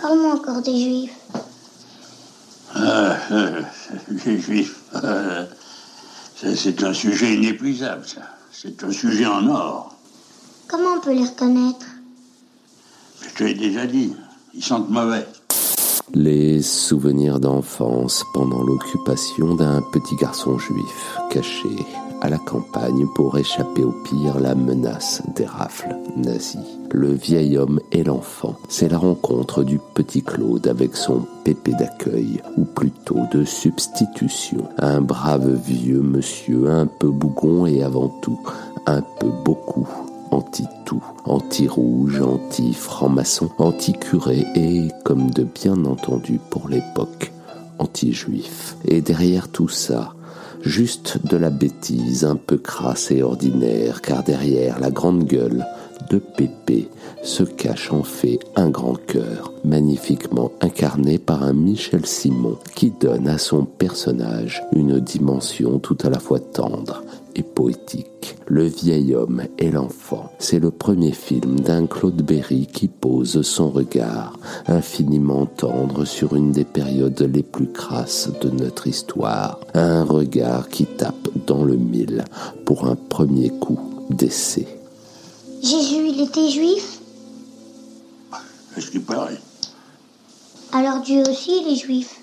Parle-moi encore des juifs. Ah, euh, les juifs, euh, c'est un sujet inépuisable, ça. C'est un sujet en or. Comment on peut les reconnaître? Je te l'ai déjà dit, ils sentent mauvais. Les souvenirs d'enfance pendant l'occupation d'un petit garçon juif caché à la campagne pour échapper au pire la menace des rafles nazis. Le vieil homme et l'enfant, c'est la rencontre du petit Claude avec son pépé d'accueil, ou plutôt de substitution. Un brave vieux monsieur, un peu bougon et avant tout, un peu beaucoup anti-tout, anti-rouge, anti-franc-maçon, anti-curé et, comme de bien entendu pour l'époque, anti-juif. Et derrière tout ça, juste de la bêtise un peu crasse et ordinaire, car derrière la grande gueule de Pépé se cache en fait un grand cœur, magnifiquement incarné par un Michel Simon, qui donne à son personnage une dimension tout à la fois tendre et poétique. Le vieil homme et l'enfant, c'est le premier film d'un Claude Berry qui pose son regard infiniment tendre sur une des périodes les plus crasses de notre histoire. Un regard qui tape dans le mille pour un premier coup d'essai. Jésus, il était juif Est-ce qu'il paraît Alors Dieu aussi, il est juif.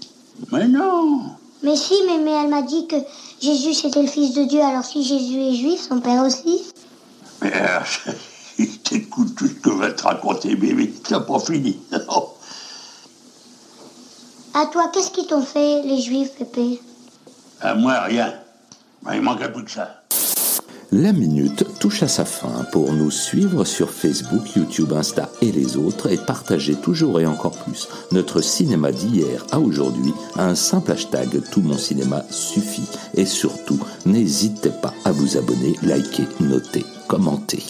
Mais non Mais si, mais, mais elle m'a dit que Jésus c'était le fils de Dieu, alors si Jésus est juif, son père aussi Mais euh, il t'écoute tout ce que va te raconter, bébé. T'as pas fini. À toi, qu'est-ce qu'ils t'ont fait, les juifs, Pépé? À moi, rien. Il manquerait plus que ça. La minute touche à sa fin. Pour nous suivre sur Facebook, YouTube, Insta et les autres et partager toujours et encore plus notre cinéma d'hier à aujourd'hui, un simple hashtag Tout mon cinéma suffit. Et surtout, n'hésitez pas à vous abonner, liker, noter, commenter.